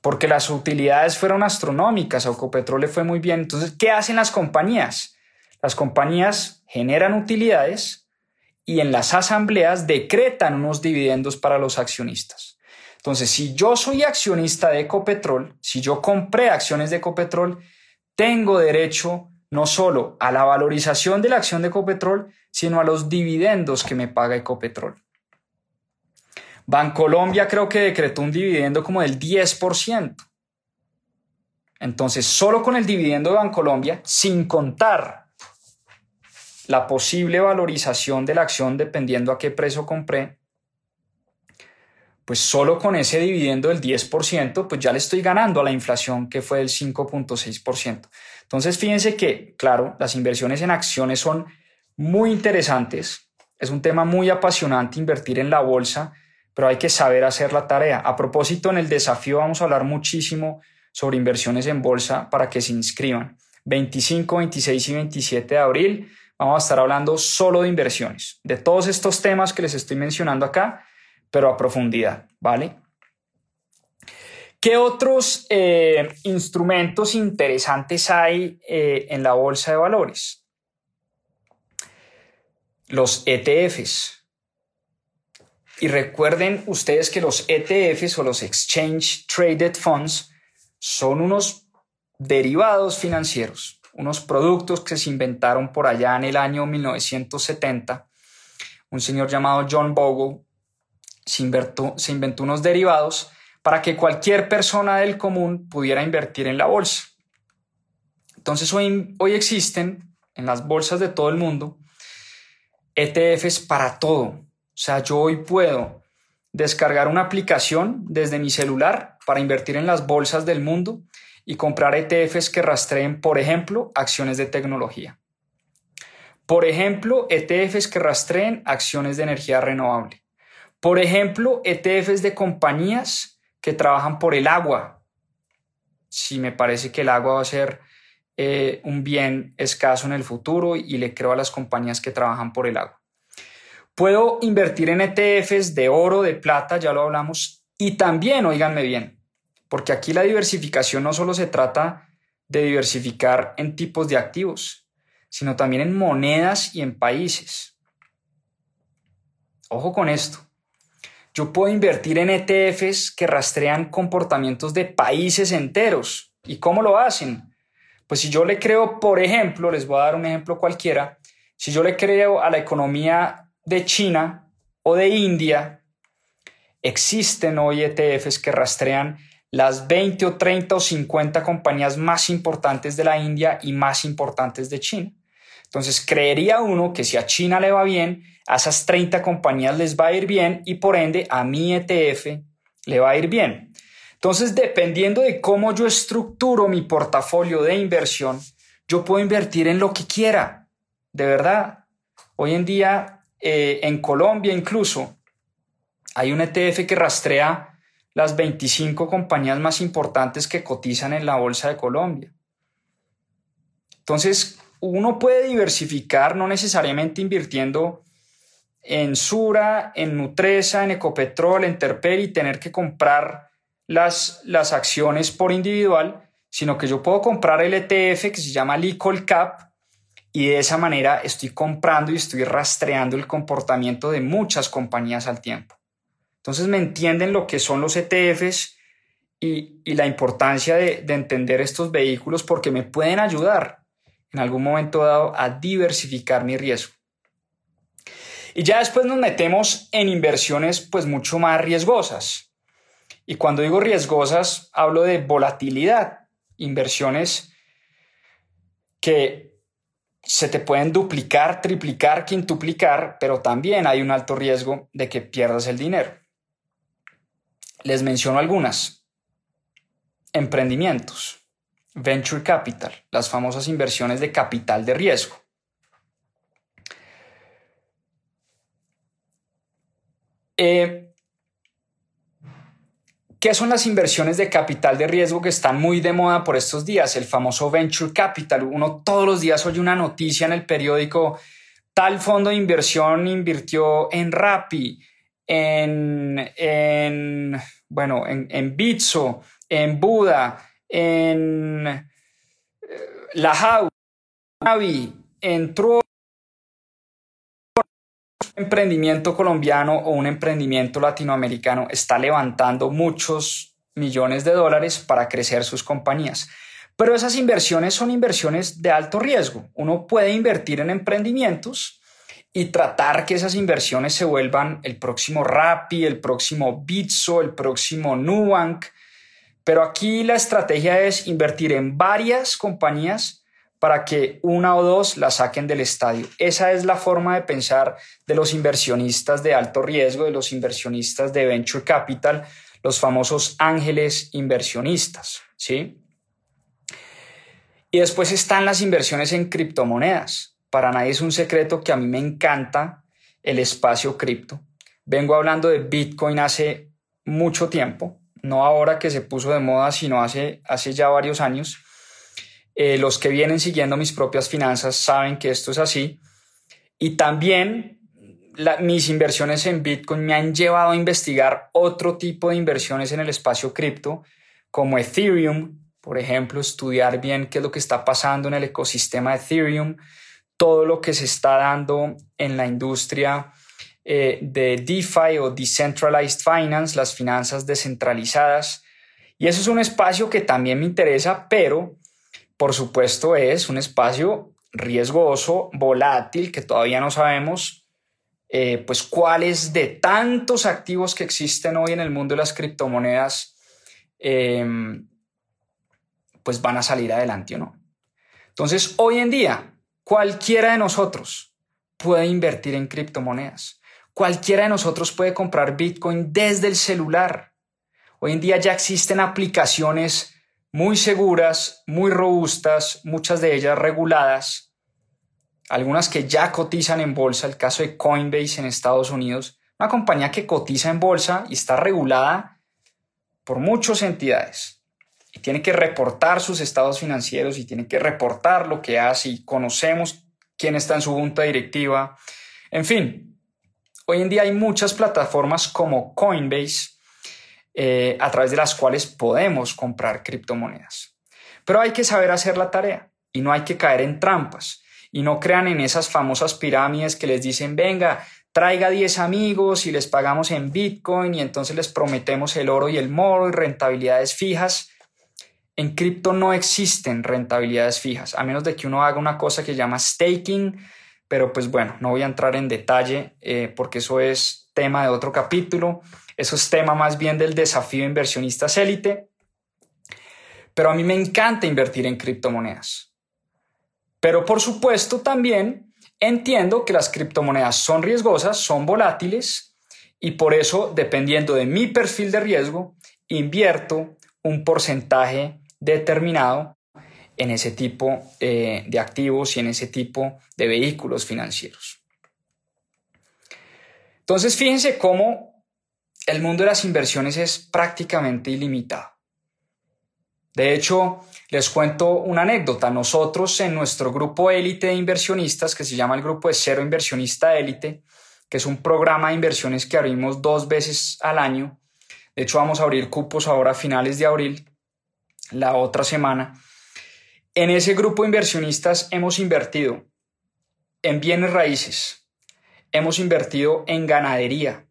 Porque las utilidades fueron astronómicas, a Ecopetrol le fue muy bien. Entonces, ¿qué hacen las compañías? Las compañías generan utilidades y en las asambleas decretan unos dividendos para los accionistas. Entonces, si yo soy accionista de Ecopetrol, si yo compré acciones de Ecopetrol, tengo derecho no solo a la valorización de la acción de Ecopetrol, sino a los dividendos que me paga Ecopetrol. Bancolombia creo que decretó un dividendo como del 10%. Entonces, solo con el dividendo de Bancolombia, sin contar la posible valorización de la acción dependiendo a qué precio compré, pues solo con ese dividendo del 10%, pues ya le estoy ganando a la inflación que fue del 5.6%. Entonces, fíjense que, claro, las inversiones en acciones son muy interesantes. Es un tema muy apasionante invertir en la bolsa, pero hay que saber hacer la tarea. A propósito, en el desafío vamos a hablar muchísimo sobre inversiones en bolsa para que se inscriban. 25, 26 y 27 de abril vamos a estar hablando solo de inversiones. De todos estos temas que les estoy mencionando acá, pero a profundidad, ¿vale? ¿Qué otros eh, instrumentos interesantes hay eh, en la bolsa de valores? Los ETFs. Y recuerden ustedes que los ETFs o los Exchange Traded Funds son unos derivados financieros, unos productos que se inventaron por allá en el año 1970. Un señor llamado John Bogle se inventó, se inventó unos derivados para que cualquier persona del común pudiera invertir en la bolsa. Entonces hoy, hoy existen en las bolsas de todo el mundo ETFs para todo. O sea, yo hoy puedo descargar una aplicación desde mi celular para invertir en las bolsas del mundo y comprar ETFs que rastreen, por ejemplo, acciones de tecnología. Por ejemplo, ETFs que rastreen acciones de energía renovable. Por ejemplo, ETFs de compañías que trabajan por el agua. Si me parece que el agua va a ser eh, un bien escaso en el futuro y le creo a las compañías que trabajan por el agua. Puedo invertir en ETFs de oro, de plata, ya lo hablamos, y también, oíganme bien, porque aquí la diversificación no solo se trata de diversificar en tipos de activos, sino también en monedas y en países. Ojo con esto. Yo puedo invertir en ETFs que rastrean comportamientos de países enteros. ¿Y cómo lo hacen? Pues si yo le creo, por ejemplo, les voy a dar un ejemplo cualquiera, si yo le creo a la economía de China o de India, existen hoy ETFs que rastrean las 20 o 30 o 50 compañías más importantes de la India y más importantes de China. Entonces, creería uno que si a China le va bien, a esas 30 compañías les va a ir bien y por ende a mi ETF le va a ir bien. Entonces, dependiendo de cómo yo estructuro mi portafolio de inversión, yo puedo invertir en lo que quiera. De verdad. Hoy en día, eh, en Colombia incluso, hay un ETF que rastrea las 25 compañías más importantes que cotizan en la Bolsa de Colombia. Entonces, uno puede diversificar, no necesariamente invirtiendo en Sura, en Nutresa, en Ecopetrol, en Terper y tener que comprar las, las acciones por individual, sino que yo puedo comprar el ETF que se llama Licol Cap y de esa manera estoy comprando y estoy rastreando el comportamiento de muchas compañías al tiempo. Entonces me entienden lo que son los ETFs y, la importancia de entender estos vehículos porque me pueden ayudar en algún momento dado a diversificar mi riesgo. Y ya después nos metemos en inversiones pues mucho más riesgosas. Y cuando digo riesgosas, hablo de volatilidad, inversiones que se te pueden duplicar, triplicar, quintuplicar, pero también hay un alto riesgo de que pierdas el dinero. Les menciono algunas. Emprendimientos, venture capital, las famosas inversiones de capital de riesgo. Eh, ¿Qué son las inversiones de capital de riesgo que están muy de moda por estos días? El famoso venture capital. Uno todos los días oye una noticia en el periódico, tal fondo de inversión invirtió en Rappi, en, en bueno, en, en Bitso, en Buda, en eh, La House, en Tro emprendimiento colombiano o un emprendimiento latinoamericano está levantando muchos millones de dólares para crecer sus compañías. Pero esas inversiones son inversiones de alto riesgo. Uno puede invertir en emprendimientos y tratar que esas inversiones se vuelvan el próximo Rappi, el próximo Bitso, el próximo Nubank. Pero aquí la estrategia es invertir en varias compañías para que una o dos la saquen del estadio. Esa es la forma de pensar de los inversionistas de alto riesgo, de los inversionistas de venture capital, los famosos ángeles inversionistas, ¿sí? Y después están las inversiones en criptomonedas. Para nadie es un secreto que a mí me encanta el espacio cripto. Vengo hablando de Bitcoin hace mucho tiempo, no ahora que se puso de moda, sino hace, hace ya varios años. Eh, los que vienen siguiendo mis propias finanzas saben que esto es así. Y también mis inversiones en Bitcoin me han llevado a investigar otro tipo de inversiones en el espacio cripto, como Ethereum, por ejemplo, estudiar bien qué es lo que está pasando en el ecosistema de Ethereum, todo lo que se está dando en la industria eh, de DeFi o Decentralized Finance, las finanzas descentralizadas. Y eso es un espacio que también me interesa, pero por supuesto, es un espacio riesgoso, volátil, que todavía no sabemos eh, pues cuáles de tantos activos que existen hoy en el mundo de las criptomonedas em, pues van a salir adelante o no. Entonces, hoy en día, cualquiera de nosotros puede invertir en criptomonedas. Cualquiera de nosotros puede comprar Bitcoin desde el celular. Hoy en día ya existen aplicaciones muy seguras, muy robustas, muchas de ellas reguladas, algunas que ya cotizan en bolsa, el caso de Coinbase en Estados Unidos, una compañía que cotiza en bolsa y está regulada por muchas entidades y tiene que reportar sus estados financieros y tiene que reportar lo que hace y conocemos quién está en su junta directiva. En fin, hoy en día hay muchas plataformas como Coinbase eh, a través de las cuales podemos comprar criptomonedas. Pero hay que saber hacer la tarea y no hay que caer en trampas. y no crean en esas famosas pirámides que les dicen, venga, traiga 10 amigos y les pagamos en Bitcoin y entonces les prometemos el oro y el moro y rentabilidades fijas. En cripto no existen rentabilidades fijas, a menos de que uno haga una cosa que llama staking, pero pues bueno, no voy a entrar en detalle eh, porque eso es tema de otro capítulo, eso es tema más bien del desafío de inversionistas élite, pero a mí me encanta invertir en criptomonedas. Pero por supuesto también entiendo que las criptomonedas son riesgosas, son volátiles y por eso, dependiendo de mi perfil de riesgo, invierto un porcentaje determinado en ese tipo eh, de activos y en ese tipo de vehículos financieros. Entonces, fíjense cómo el mundo de las inversiones es prácticamente ilimitado. De hecho, les cuento una anécdota. Nosotros en nuestro grupo élite de inversionistas, que se llama el grupo de cero inversionista élite, que es un programa de inversiones que abrimos dos veces al año. De hecho, vamos a abrir cupos ahora a finales de abril, la otra semana. En ese grupo de inversionistas hemos invertido en bienes raíces, hemos invertido en ganadería,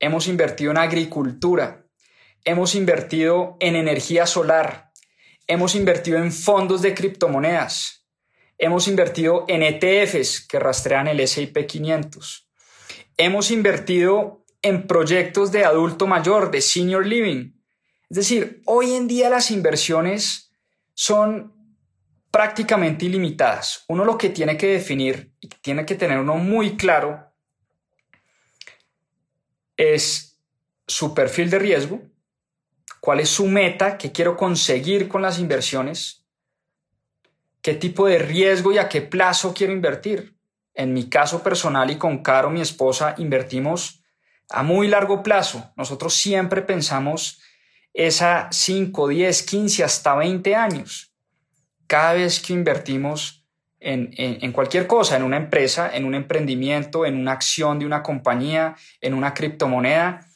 hemos invertido en agricultura, hemos invertido en energía solar, hemos invertido en fondos de criptomonedas, hemos invertido en ETFs que rastrean el SIP 500, hemos invertido en proyectos de adulto mayor, de senior living. Es decir, hoy en día las inversiones son prácticamente ilimitadas. Uno lo que tiene que definir y tiene que tener uno muy claro es su perfil de riesgo, cuál es su meta, qué quiero conseguir con las inversiones, qué tipo de riesgo y a qué plazo quiero invertir. En mi caso personal y con Caro, mi esposa, invertimos a muy largo plazo. Nosotros siempre pensamos esa 5, 10, 15, hasta 20 años cada vez que invertimos en, cualquier cosa, en una empresa, en un emprendimiento, en una acción de una compañía, en una criptomoneda,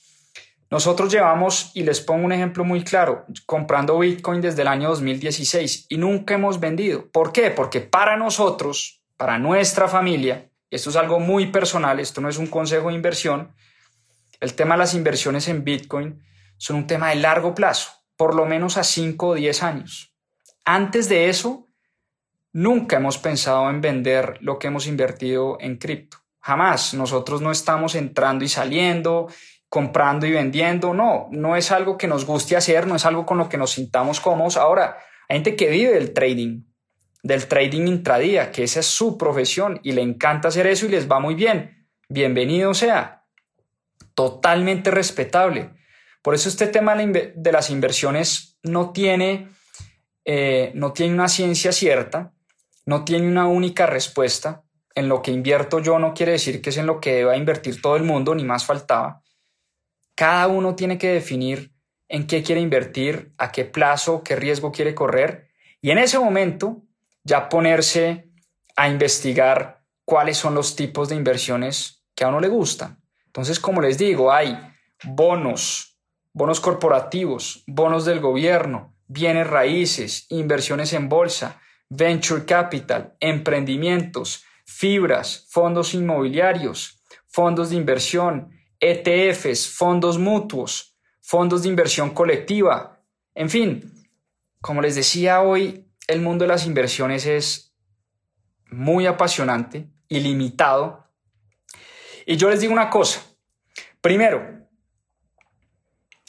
nosotros llevamos, y les pongo un ejemplo muy claro, comprando Bitcoin desde el año 2016 y nunca hemos vendido. ¿Por qué? Porque para nosotros, para nuestra familia, esto es algo muy personal, esto no es un consejo de inversión, el tema de las inversiones en Bitcoin son un tema de largo plazo, por lo menos a 5 o 10 años. Antes de eso, nunca hemos pensado en vender lo que hemos invertido en cripto. Jamás. Nosotros no estamos entrando y saliendo, comprando y vendiendo. No, no es algo que nos guste hacer, no es algo con lo que nos sintamos cómodos. Ahora, hay gente que vive del trading, del trading intradía, que esa es su profesión y le encanta hacer eso y les va muy bien. Bienvenido sea. Totalmente respetable. Por eso este tema de las inversiones no tiene eh, no tiene una ciencia cierta, no tiene una única respuesta. En lo que invierto yo no quiere decir que es en lo que deba invertir todo el mundo, ni más faltaba. Cada uno tiene que definir en qué quiere invertir, a qué plazo, qué riesgo quiere correr y en ese momento ya ponerse a investigar cuáles son los tipos de inversiones que a uno le gustan. Entonces, como les digo, hay bonos, bonos corporativos, bonos del gobierno, bienes raíces, inversiones en bolsa, venture capital, emprendimientos, fibras, fondos inmobiliarios, fondos de inversión, ETFs, fondos mutuos, fondos de inversión colectiva. En fin, como les decía hoy, el mundo de las inversiones es muy apasionante, ilimitado. Y yo les digo una cosa. Primero,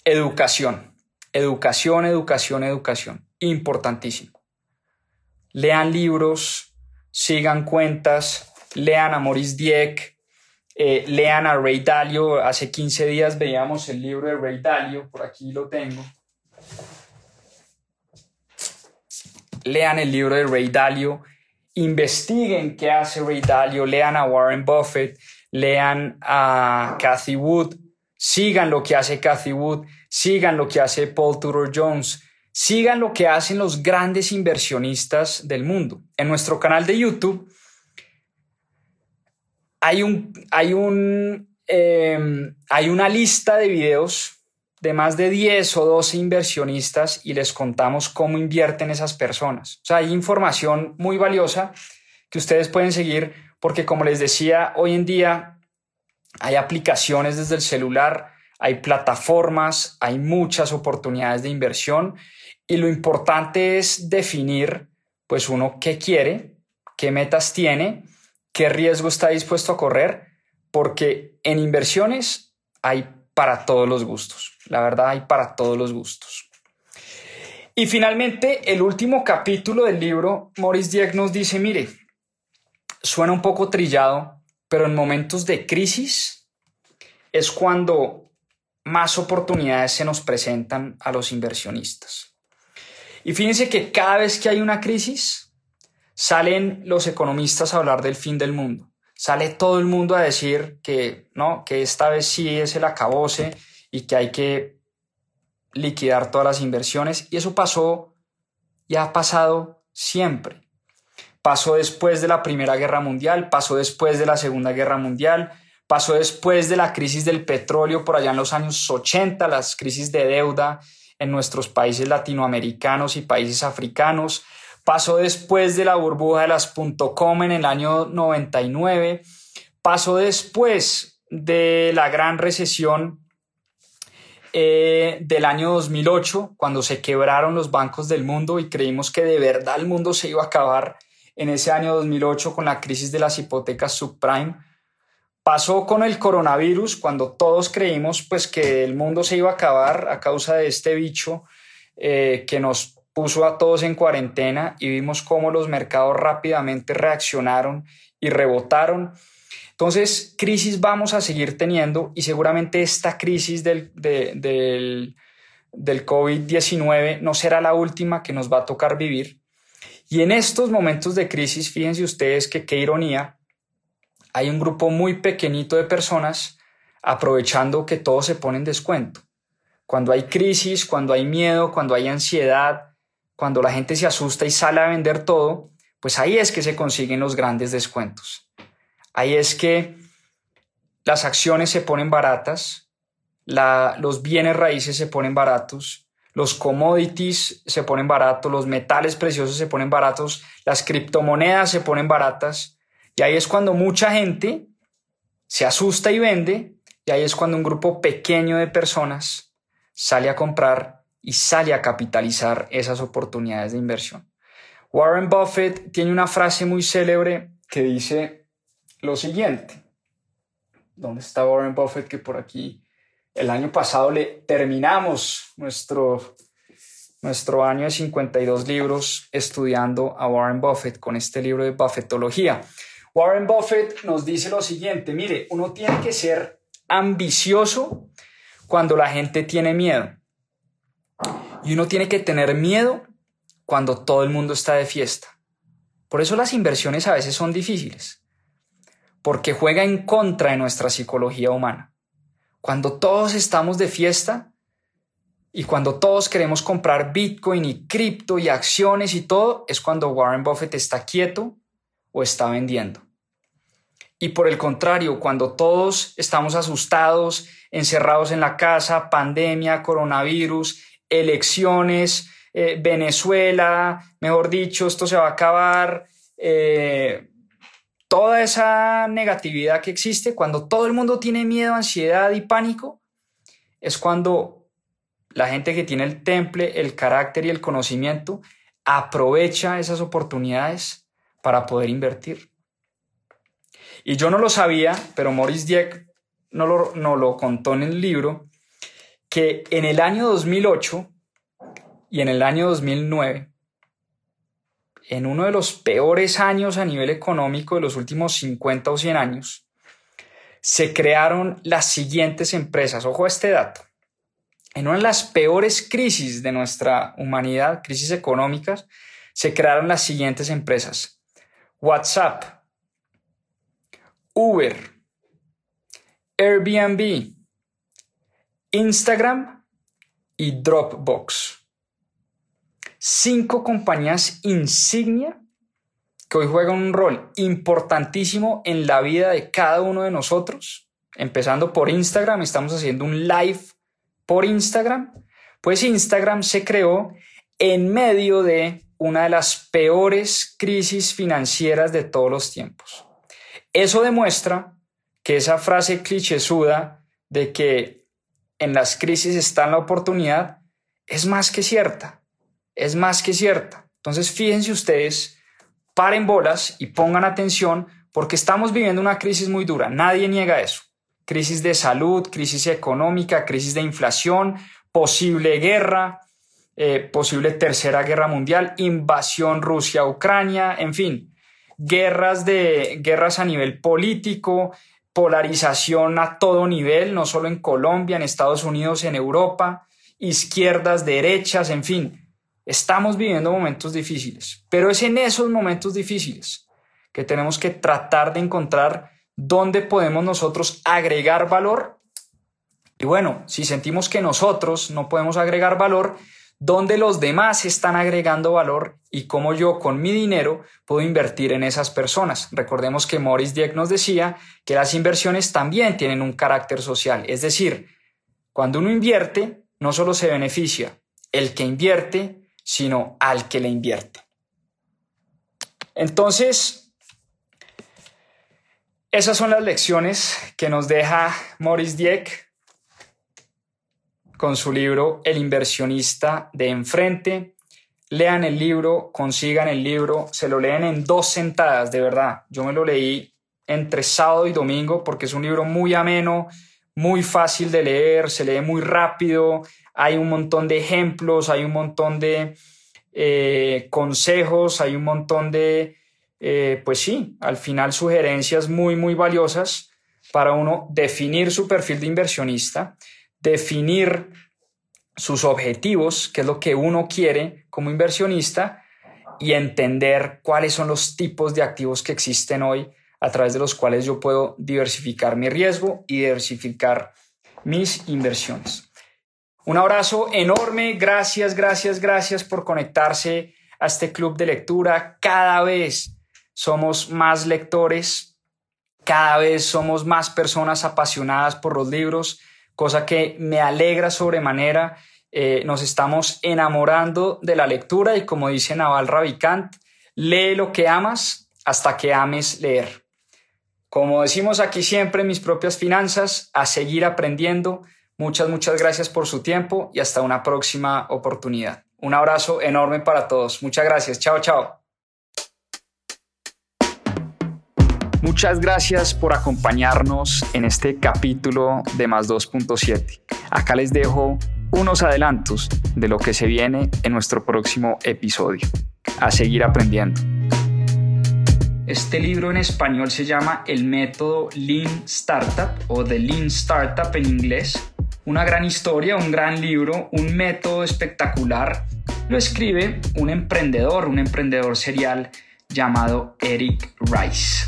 educación. Educación, educación, educación. Importantísimo. Lean libros, sigan cuentas, lean a Maurice Dieck, eh, lean a Ray Dalio. Hace 15 días veíamos el libro de Ray Dalio, por aquí lo tengo. Lean el libro de Ray Dalio, investiguen qué hace Ray Dalio, lean a Warren Buffett, lean a Cathy Wood, sigan lo que hace Cathy Wood, sigan lo que hace Paul Tudor Jones, sigan lo que hacen los grandes inversionistas del mundo. En nuestro canal de YouTube hay, un, hay, un, em, hay una lista de videos de más de 10 o 12 inversionistas y les contamos cómo invierten esas personas. O sea, hay información muy valiosa que ustedes pueden seguir porque como les decía, hoy en día hay aplicaciones desde el celular, hay plataformas, hay muchas oportunidades de inversión y lo importante es definir pues uno qué quiere, qué metas tiene, qué riesgo está dispuesto a correr, porque en inversiones hay para todos los gustos. La verdad hay para todos los gustos. Y finalmente, el último capítulo del libro, Morris Dieck nos dice, mire, suena un poco trillado, pero en momentos de crisis es cuando más oportunidades se nos presentan a los inversionistas. Y fíjense que cada vez que hay una crisis, salen los economistas a hablar del fin del mundo. Sale todo el mundo a decir que no, que esta vez sí es el acabose y que hay que liquidar todas las inversiones. Y eso pasó y ha pasado siempre pasó después de la Primera Guerra Mundial, pasó después de la Segunda Guerra Mundial, pasó después de la crisis del petróleo por allá en los años 80, las crisis de deuda en nuestros países latinoamericanos y países africanos, pasó después de la burbuja de las .com en el año 99, pasó después de la gran recesión eh, del año 2008, cuando se quebraron los bancos del mundo y creímos que de verdad el mundo se iba a acabar en ese año 2008 con la crisis de las hipotecas subprime. Pasó con el coronavirus cuando todos creímos pues que el mundo se iba a acabar a causa de este bicho eh, que nos puso a todos en cuarentena y vimos cómo los mercados rápidamente reaccionaron y rebotaron. Entonces, crisis vamos a seguir teniendo y seguramente esta crisis del, del, del COVID-19 no será la última que nos va a tocar vivir. Y en estos momentos de crisis, fíjense ustedes que qué ironía, hay un grupo muy pequeñito de personas aprovechando que todo se pone en descuento. Cuando hay crisis, cuando hay miedo, cuando hay ansiedad, cuando la gente se asusta y sale a vender todo, pues ahí es que se consiguen los grandes descuentos. Ahí es que las acciones se ponen baratas, los bienes raíces se ponen baratos, los commodities se ponen baratos, los metales preciosos se ponen baratos, las criptomonedas se ponen baratas. Y ahí es cuando mucha gente se asusta y vende. Y ahí es cuando un grupo pequeño de personas sale a comprar y sale a capitalizar esas oportunidades de inversión. Warren Buffett tiene una frase muy célebre que dice lo siguiente. ¿Dónde está Warren Buffett? Que por aquí el año pasado le terminamos nuestro, nuestro año de 52 libros estudiando a Warren Buffett con este libro de Buffettología. Warren Buffett nos dice lo siguiente, mire, uno tiene que ser ambicioso cuando la gente tiene miedo. Y uno tiene que tener miedo cuando todo el mundo está de fiesta. Por eso las inversiones a veces son difíciles, porque juega en contra de nuestra psicología humana. Cuando todos estamos de fiesta y cuando todos queremos comprar Bitcoin y cripto y acciones y todo, es cuando Warren Buffett está quieto o está vendiendo. Y por el contrario, cuando todos estamos asustados, encerrados en la casa, pandemia, coronavirus, elecciones, eh, Venezuela, mejor dicho, esto se va a acabar, eh, toda esa negatividad que existe, cuando todo el mundo tiene miedo, ansiedad y pánico, es cuando la gente que tiene el temple, el carácter y el conocimiento aprovecha esas oportunidades para poder invertir. Y yo no lo sabía, pero Maurice Dieck no lo, no lo contó en el libro, que en el año 2008 y en el año 2009 en uno de los peores años a nivel económico de los últimos 50 o 100 años, se crearon las siguientes empresas. Ojo a este dato. En una de las peores crisis de nuestra humanidad, crisis económicas, se crearon las siguientes empresas. WhatsApp, Uber, Airbnb, Instagram y Dropbox. Cinco compañías insignia que hoy juegan un rol importantísimo en la vida de cada uno de nosotros, empezando por Instagram, estamos haciendo un live por Instagram, pues Instagram se creó en medio de una de las peores crisis financieras de todos los tiempos. Eso demuestra que esa frase clichésuda de que en las crisis está la oportunidad es más que cierta, es más que cierta. Entonces fíjense ustedes, paren bolas y pongan atención porque estamos viviendo una crisis muy dura, nadie niega eso. Crisis de salud, crisis económica, crisis de inflación, posible guerra, eh, posible tercera guerra mundial, invasión Rusia-Ucrania, en fin, guerras, de, guerras a nivel político, polarización a todo nivel, no solo en Colombia, en Estados Unidos, en Europa, izquierdas, derechas, en fin. Estamos viviendo momentos difíciles, pero es en esos momentos difíciles que tenemos que tratar de encontrar dónde podemos nosotros agregar valor. Y bueno, si sentimos que nosotros no podemos agregar valor, dónde los demás están agregando valor y cómo yo con mi dinero puedo invertir en esas personas. Recordemos que Morris Dieck nos decía que las inversiones también tienen un carácter social, es decir, cuando uno invierte, no solo se beneficia el que invierte, sino al que le invierte. Entonces, esas son las lecciones que nos deja Morris Dieck con su libro El inversionista de enfrente. Lean el libro, consigan el libro, se lo leen en dos sentadas, de verdad. Yo me lo leí entre sábado y domingo porque es un libro muy ameno, muy fácil de leer, se lee muy rápido, hay un montón de ejemplos, hay un montón de eh, consejos, hay un montón de, eh, pues sí, al final sugerencias muy, muy valiosas para uno definir su perfil de inversionista definir sus objetivos, qué es lo que uno quiere como inversionista y entender cuáles son los tipos de activos que existen hoy a través de los cuales yo puedo diversificar mi riesgo y diversificar mis inversiones. Un abrazo enorme, gracias, gracias, gracias por conectarse a este club de lectura. Cada vez somos más lectores, cada vez somos más personas apasionadas por los libros cosa que me alegra sobremanera. Eh, nos estamos enamorando de la lectura y como dice Naval Ravikant, lee lo que amas hasta que ames leer. Como decimos aquí siempre mis propias finanzas, a seguir aprendiendo. Muchas, muchas gracias por su tiempo y hasta una próxima oportunidad. Un abrazo enorme para todos. Muchas gracias. Chao, chao. Muchas gracias por acompañarnos en este capítulo de Más 2.7. Acá les dejo unos adelantos de lo que se viene en nuestro próximo episodio. A seguir aprendiendo. Este libro en español se llama El método Lean Startup o The Lean Startup en inglés. Una gran historia, un gran libro, un método espectacular. Lo escribe un emprendedor, un emprendedor serial llamado Eric Rice.